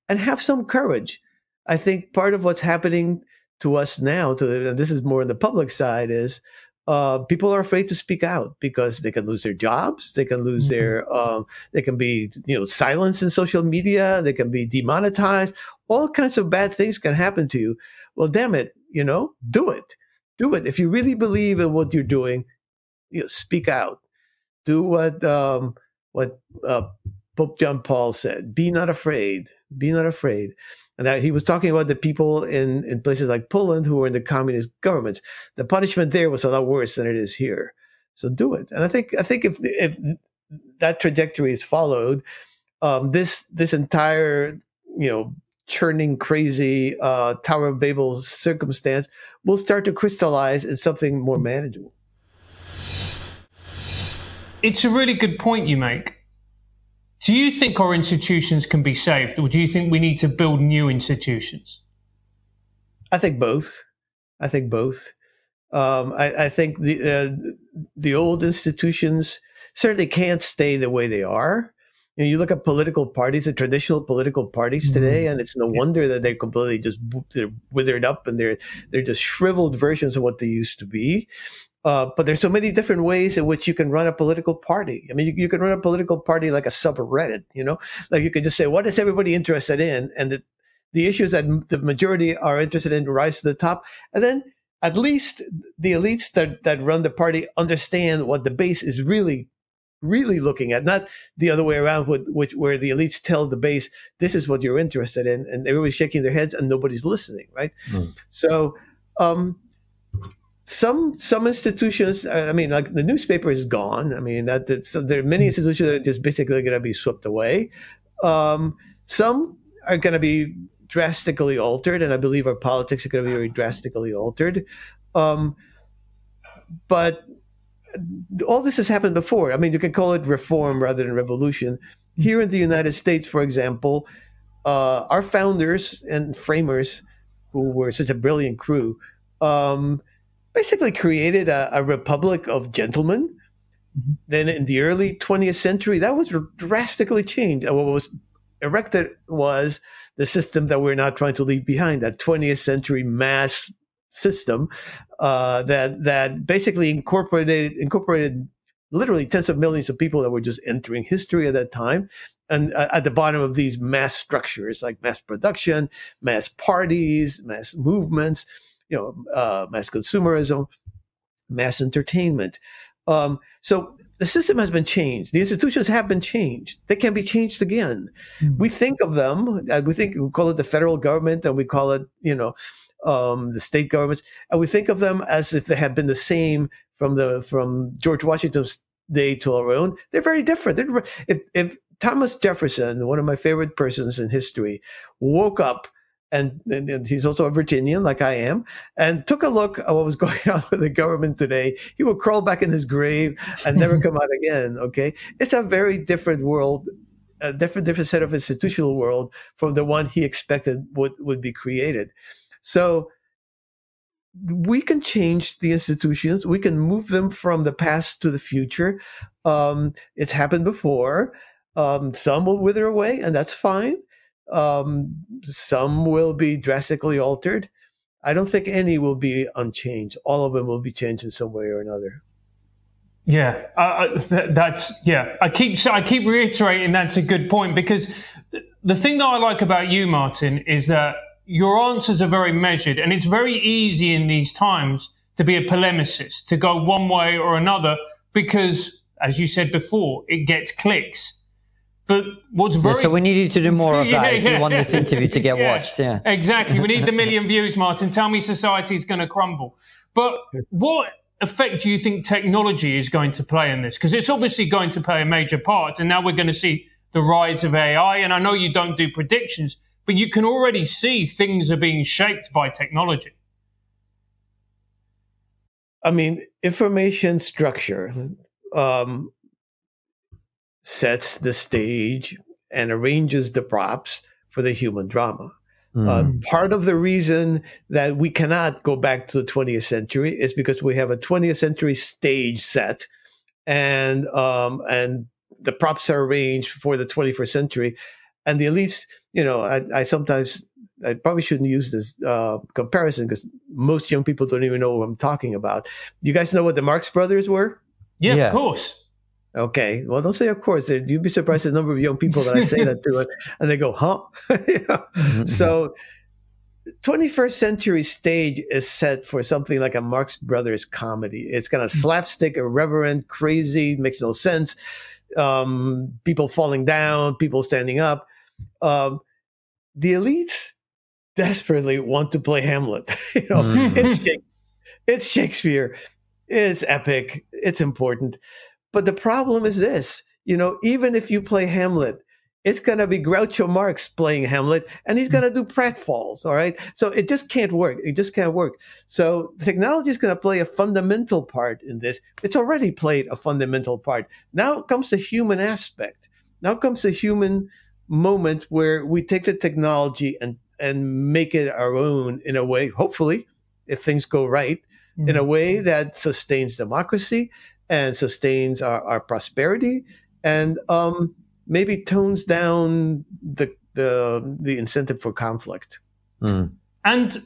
and have some courage. I think part of what's happening to us now, to the, and this is more on the public side, is uh, people are afraid to speak out because they can lose their jobs, they can lose mm-hmm. their, um, they can be, you know, silenced in social media, they can be demonetized. All kinds of bad things can happen to you. Well, damn it, you know, do it, do it. If you really believe in what you're doing, you know, speak out. Do what um, what uh, Pope John Paul said. Be not afraid. Be not afraid and that he was talking about the people in, in places like Poland who were in the communist governments. The punishment there was a lot worse than it is here. So do it. And I think I think if if that trajectory is followed, um, this this entire you know churning crazy uh, Tower of Babel circumstance will start to crystallize in something more manageable. It's a really good point you make. Do you think our institutions can be saved, or do you think we need to build new institutions? I think both. I think both. Um, I, I, think the uh, the old institutions certainly can't stay the way they are. You, know, you look at political parties, the traditional political parties mm-hmm. today, and it's no yeah. wonder that they're completely just they're withered up and they're they're just shriveled versions of what they used to be. Uh, but there's so many different ways in which you can run a political party. I mean, you, you, can run a political party like a subreddit, you know, like you can just say, what is everybody interested in? And the, the issues that the majority are interested in rise to the top. And then at least the elites that, that run the party understand what the base is really really looking at, not the other way around, which, where the elites tell the base, this is what you're interested in, and everybody's shaking their heads and nobody's listening, right? Mm. So, um, some some institutions, I mean, like the newspaper is gone. I mean, that so there are many hmm. institutions that are just basically going to be swept away. Um, some are going to be drastically altered, and I believe our politics are going to be very drastically altered. Um, but all this has happened before. I mean, you can call it reform rather than revolution. Here in the United States, for example, uh, our founders and framers, who were such a brilliant crew, um, basically created a, a, republic of gentlemen. Mm-hmm. Then in the early 20th century, that was drastically changed. And what was erected was the system that we're not trying to leave behind, that 20th century mass system uh, that that basically incorporated incorporated literally tens of millions of people that were just entering history at that time. And uh, at the bottom of these mass structures like mass production, mass parties, mass movements, you know, uh, mass consumerism, mass entertainment. Um, so the system has been changed. The institutions have been changed. They can be changed again. Mm-hmm. We think of them. Uh, we think we call it the federal government, and we call it, you know, um, the state governments, and we think of them as if they have been the same from the from George Washington's day to our own. They're very different. They're, if if Thomas Jefferson, one of my favorite persons in history, woke up and, and, and, he's also a Virginian, like I am, and took a look at what was going on with the government today, he would crawl back in his grave and never come out again. Okay, it's a very different world, a different different set of institutional world from the one he expected would would be created. So we can change the institutions. We can move them from the past to the future. Um, it's happened before. Um, some will wither away, and that's fine. Um, some will be drastically altered. I don't think any will be unchanged. All of them will be changed in some way or another. Yeah, uh, that's yeah. I keep I keep reiterating that's a good point because the thing that I like about you, Martin, is that your answers are very measured, and it's very easy in these times to be a polemicist, to go one way or another, because, as you said before, it gets clicks. But what's very yeah, so we need you to do more of that yeah, if yeah, you want this interview to get watched. Yeah, exactly. We need the million views, Martin. Tell me society is going to crumble. But what effect do you think technology is going to play in this? Because it's obviously going to play a major part, and now we're going to see the rise of AI. And I know you don't do predictions, but you can already see things are being shaped by technology. I mean, information structure um, sets the stage and arranges the props for the human drama. Mm. Uh, hmm. part of the reason that we cannot go back to the 20th century is because we have a 20th century stage set, and um, and the props are arranged for the 21st century and the elites, you know, I, I sometimes I probably shouldn't use this uh, comparison because most young people don't even know what I'm talking about. You guys know what the Marx Brothers were? Yeah, yeah. of course. Okay, well, don't say of course. You'd be surprised the number of young people that I say that to, and they go, "Huh?" mm-hmm. So, 21st century stage is set for something like a Marx Brothers comedy. It's kind of mm. slapstick, irreverent, crazy, makes no sense. Um, people falling down, people standing up um, the elites desperately want to play Hamlet. you know, mm-hmm. it's, it's Shakespeare, it's epic, it's important. But the problem is this, you know, even if you play Hamlet, it's going to be Groucho Marx playing Hamlet and he's going to do pratfalls. All right. So it just can't work. It just can't work. So technology is going to play a fundamental part in this. It's already played a fundamental part. Now comes the human aspect. Now comes the human moment where we take the technology and and make it our own in a way. Hopefully, if things go right, mm. in a way that sustains democracy and sustains our, our prosperity and um, maybe tones down the the the incentive for conflict. Mm. And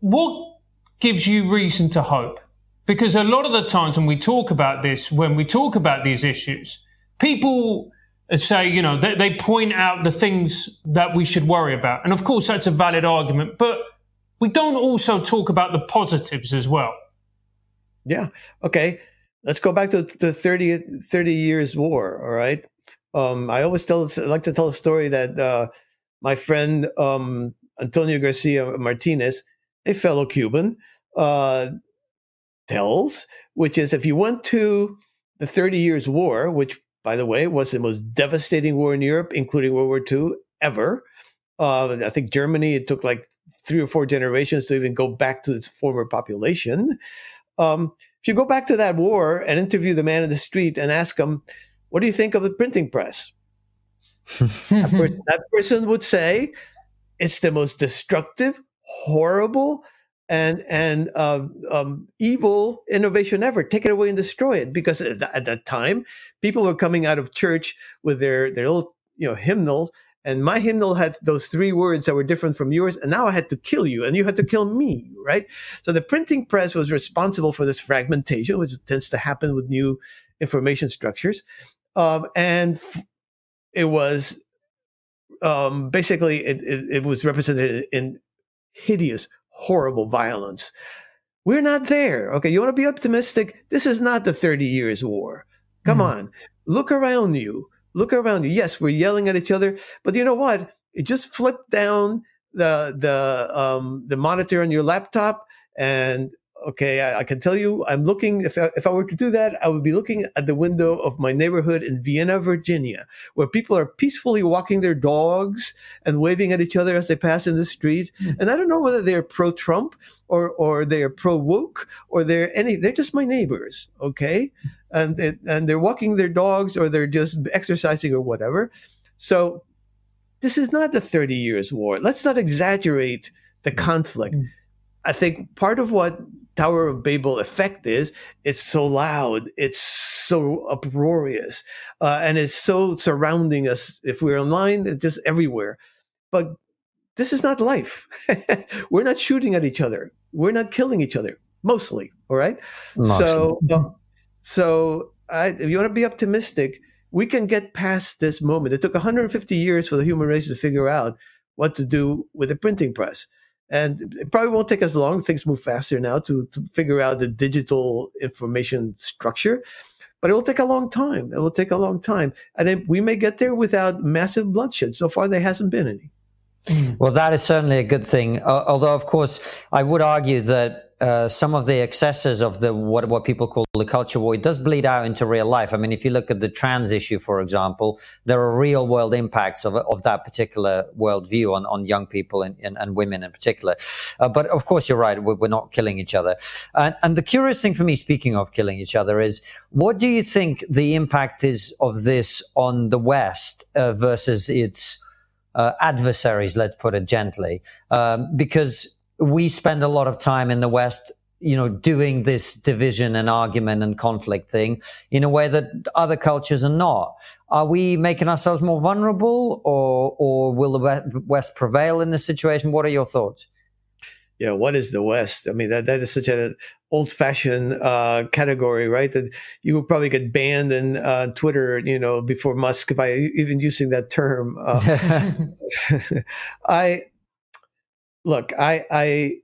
what gives you reason to hope? Because a lot of the times when we talk about this, when we talk about these issues, people say, you know, they, they point out the things that we should worry about. And of course, that's a valid argument, but we don't also talk about the positives as well. Yeah. Okay. Let's go back to the 30, 30 years war. All right. Um, I always tell, like to tell a story that uh, my friend um, Antonio Garcia Martinez, a fellow Cuban, uh, tells, which is if you went to the 30 Years' War, which, by the way, was the most devastating war in Europe, including World War II, ever. Uh, I think Germany, it took like three or four generations to even go back to its former population. Um, if you go back to that war and interview the man in the street and ask him, what do you think of the printing press? that, person, that, person, would say it's the most destructive, horrible, and and uh, um, evil innovation ever. Take it away and destroy it. Because at, at, that time, people were coming out of church with their their little you know hymnals, and my hymnal had those three words that were different from yours, and now I had to kill you, and you had to kill me, right? So the printing press was responsible for this fragmentation, which tends to happen with new information structures. Um, and it was um, basically it, it, it, was represented in hideous, horrible violence. We're not there. Okay, you want to be optimistic? This is not the Thirty Years' War. Come mm-hmm. on, look around you. Look around you. Yes, we're yelling at each other, but you know what? It just flipped down the the um, the monitor on your laptop and Okay, I, I, can tell you, I'm looking. If I, if I were to do that, I would be looking at the window of my neighborhood in Vienna, Virginia, where people are peacefully walking their dogs and waving at each other as they pass in the street. Mm. And I don't know whether they're pro-Trump or or they're pro-woke or they're any. They're just my neighbors. Okay, and they're, and they're walking their dogs or they're just exercising or whatever. So this is not the Thirty Years' War. Let's not exaggerate the conflict. Mm. I think part of what Tower of Babel effect is it's so loud, it's so uproarious, uh, and it's so surrounding us. If we're online, it's just everywhere. But this is not life. we're not shooting at each other. We're not killing each other mostly. All right. So, um, so I, if you want to be optimistic, we can get past this moment. It took 150 years for the human race to figure out what to do with the printing press. And it probably won't take as long. Things move faster now to, to figure out the digital information structure, but it will take a long time. It will take a long time. And we may get there without massive bloodshed. So far, there hasn't been any. Well, that is certainly a good thing. Uh, although, of course, I would argue that uh, some of the excesses of the what what people call the culture war it does bleed out into real life. I mean, if you look at the trans issue, for example, there are real world impacts of of that particular worldview on on young people and, and, and women in particular. Uh, but of course, you're right. We're, we're not killing each other. And, and the curious thing for me, speaking of killing each other, is what do you think the impact is of this on the West uh, versus its uh, adversaries? Let's put it gently, um, because we spend a lot of time in the West, you know, doing this division and argument and conflict thing in a way that other cultures are not. Are we making ourselves more vulnerable or, or will the West prevail in this situation? What are your thoughts? Yeah, what is the West? I mean, that, that is such an old fashioned uh, category, right? That you would probably get banned in uh, Twitter, you know, before Musk by even using that term. Uh, I, look, I, I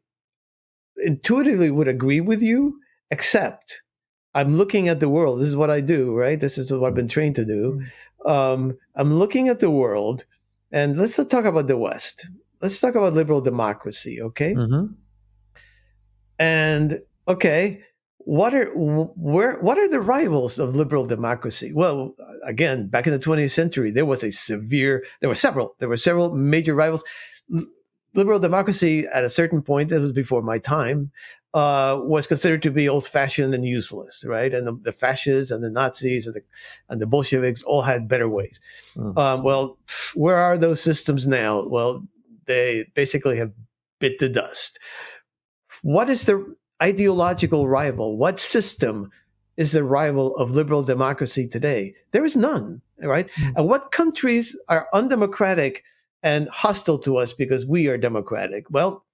intuitively would agree with you, except I'm looking at the world. This is what I do, right? This is what I've been trained to do. Mm-hmm. Um, I'm looking at the world, and let's talk about the West. Let's talk about liberal democracy, okay? Mm-hmm. And okay, what are where what are the rivals of liberal democracy? Well, again, back in the 20th century, there was a severe. There were several. There were several major rivals liberal democracy at a certain point, that was before my time, uh, was considered to be old fashioned and useless, right? And the, the, fascists and the Nazis and the, and the Bolsheviks all had better ways. Mm. Um, well, where are those systems now? Well, they basically have bit the dust. What is the, ideological rival? What system is the rival of liberal democracy today? There is none, right? Mm-hmm. And what countries are undemocratic and hostile to us because we are democratic? Well,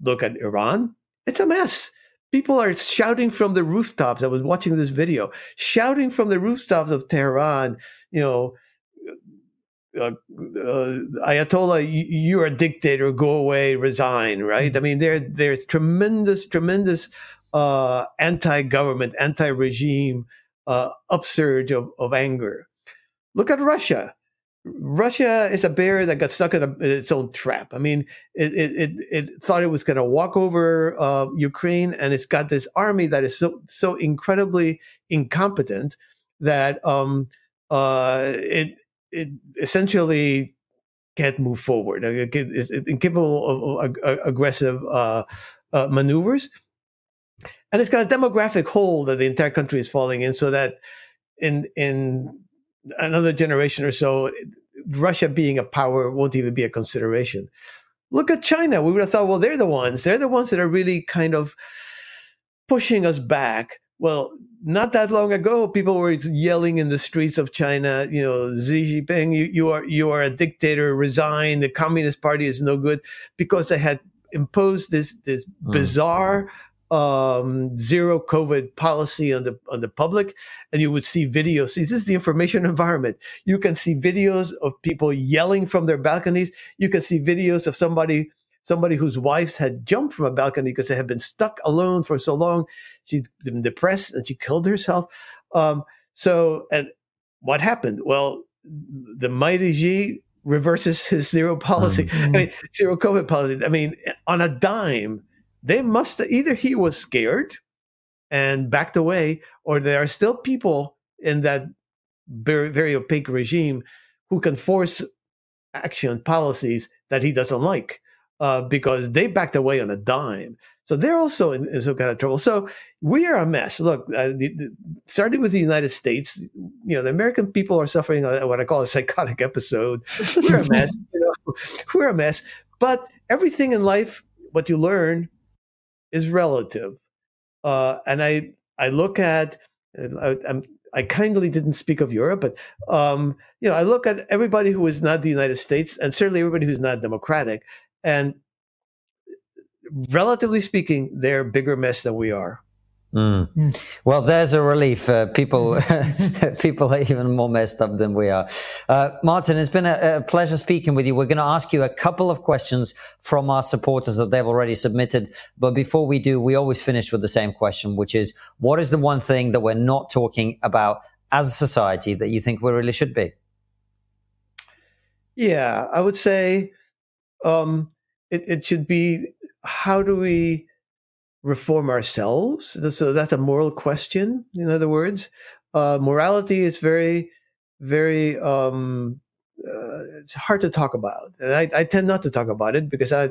look at Iran. It's a mess. People are shouting from the rooftops. I was watching this video, shouting from the rooftops of Tehran, you know, uh, uh, Ayatollah, you, are a dictator, go away, resign, right? I mean, there, there's tremendous, tremendous uh, anti-government, anti-regime uh, upsurge of, of anger. Look at Russia. Russia is a bear that got stuck in, a, in its own trap. I mean, it it it, it thought it was going to walk over uh, Ukraine, and it's got this army that is so so incredibly incompetent that um, uh, it it essentially can't move forward. It's incapable of, of aggressive uh, uh, maneuvers, and it's got a demographic hole that the entire country is falling in. So that in in another generation or so, Russia being a power won't even be a consideration. Look at China. We would have thought, well, they're the ones. They're the ones that are really kind of pushing us back. Well, not that long ago, people were yelling in the streets of China, you know, Xi Jinping, you, you are you are a dictator, resign. The Communist Party is no good because they had imposed this this mm. bizarre um, zero COVID policy on the on the public, and you would see videos. See, this is the information environment. You can see videos of people yelling from their balconies. You can see videos of somebody somebody whose wives had jumped from a balcony because they had been stuck alone for so long. She'd been depressed and she killed herself. Um, so, and what happened? Well, the mighty Xi reverses his zero policy. Mm-hmm. I mean, zero COVID policy. I mean, on a dime they must either he was scared and backed away, or there are still people in that very, very opaque regime who can force action policies that he doesn't like uh, because they backed away on a dime. So they're also in, in, some kind of trouble. So we are a mess. Look, uh, the, the, starting with the United States, you know, the American people are suffering a, what I call a psychotic episode. We're a mess. You know, we're a mess. But everything in life, what you learn is relative. Uh, and I I look at I, I'm, I kindly didn't speak of Europe, but um, you know I look at everybody who is not the United States, and certainly everybody who's not democratic, and relatively speaking, they're a bigger mess than we are. Mm. Well, there's a relief. Uh, people, people are even more messed up than we are. Uh, Martin, it's been a, a, pleasure speaking with you. We're going to ask you a couple of questions from our supporters that they've already submitted. But before we do, we always finish with the same question, which is, what is the one thing that we're not talking about as a society that you think we really should be? Yeah, I would say um, it, it should be how do we reform ourselves. So that's a moral question. In other words, uh, morality is very, very um, uh, it's hard to talk about, and I, I, tend not to talk about it because I,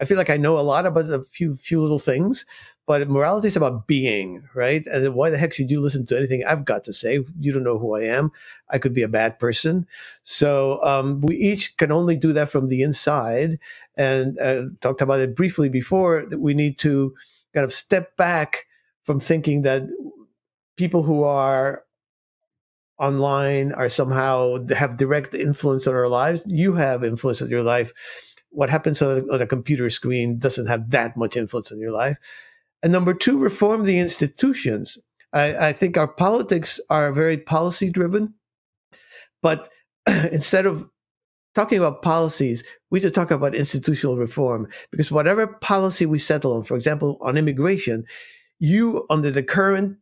I feel like I know a lot about a few few little things, but morality is about being, right? And why the heck should you listen to anything I've got to say? You don't know who I am. I could be a bad person. So um, we each can only do that from the inside. And uh, talked about it briefly before that we need to kind of step back from thinking that people who are online are somehow have direct influence on our lives. You have influence on your life. What happens on a, on a computer screen doesn't have that much influence on your life. And number two, reform the institutions. I, I think our politics are very policy driven, but instead of talking about policies, we should talk about institutional reform because whatever policy we settle on, for example, on immigration, you, under the current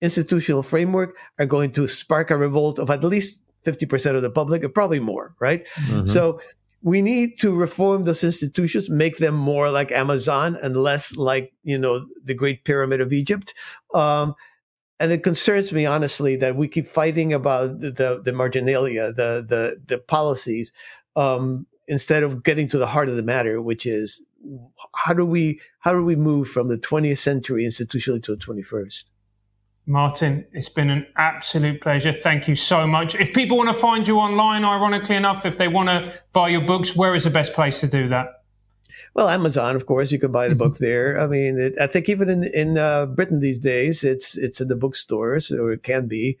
institutional framework, are going to spark a revolt of at least 50% of the public, and probably more, right? Mm-hmm. So we need to reform those institutions, make them more like Amazon and less like, you know, the Great Pyramid of Egypt. Um, and it concerns me honestly that we keep fighting about the the, the marginalia, the the the policies, um, instead of getting to the heart of the matter, which is how do we how do we move from the 20th century institutionally to the 21st? Martin, it's been an absolute pleasure. Thank you so much. If people want to find you online, ironically enough, if they want to buy your books, where is the best place to do that? Well, Amazon, of course, you can buy the book Mm-hmm. there. I mean, it, I think even in in uh, Britain these days, it's it's in the bookstores, or it can be.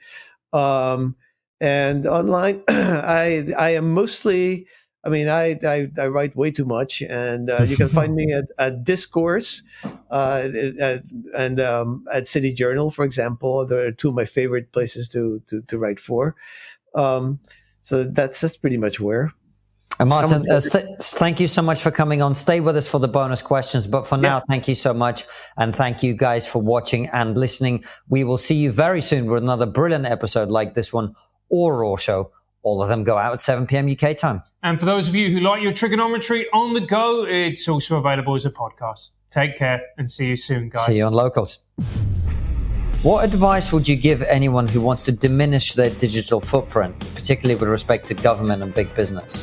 Um, and online, I I am mostly. I mean, I I, I write way too much, and uh, you can find me at, at Discourse, uh, at, and um, at City Journal, for example. They're two of my favorite places to to, to write for. Um, so that's that's pretty much where. And Martin, uh, st- thank you so much for coming on. Stay with us for the bonus questions. But for now, thank you so much. And thank you guys for watching and listening. We will see you very soon with another brilliant episode like this one or Raw Show. All of them go out at 7 p.m. UK time. And for those of you who like your TRIGGERnometry on the go, it's also available as a podcast. Take care and see you soon, guys. See you on Locals. What advice would you give anyone who wants to diminish their digital footprint, particularly with respect to government and big business?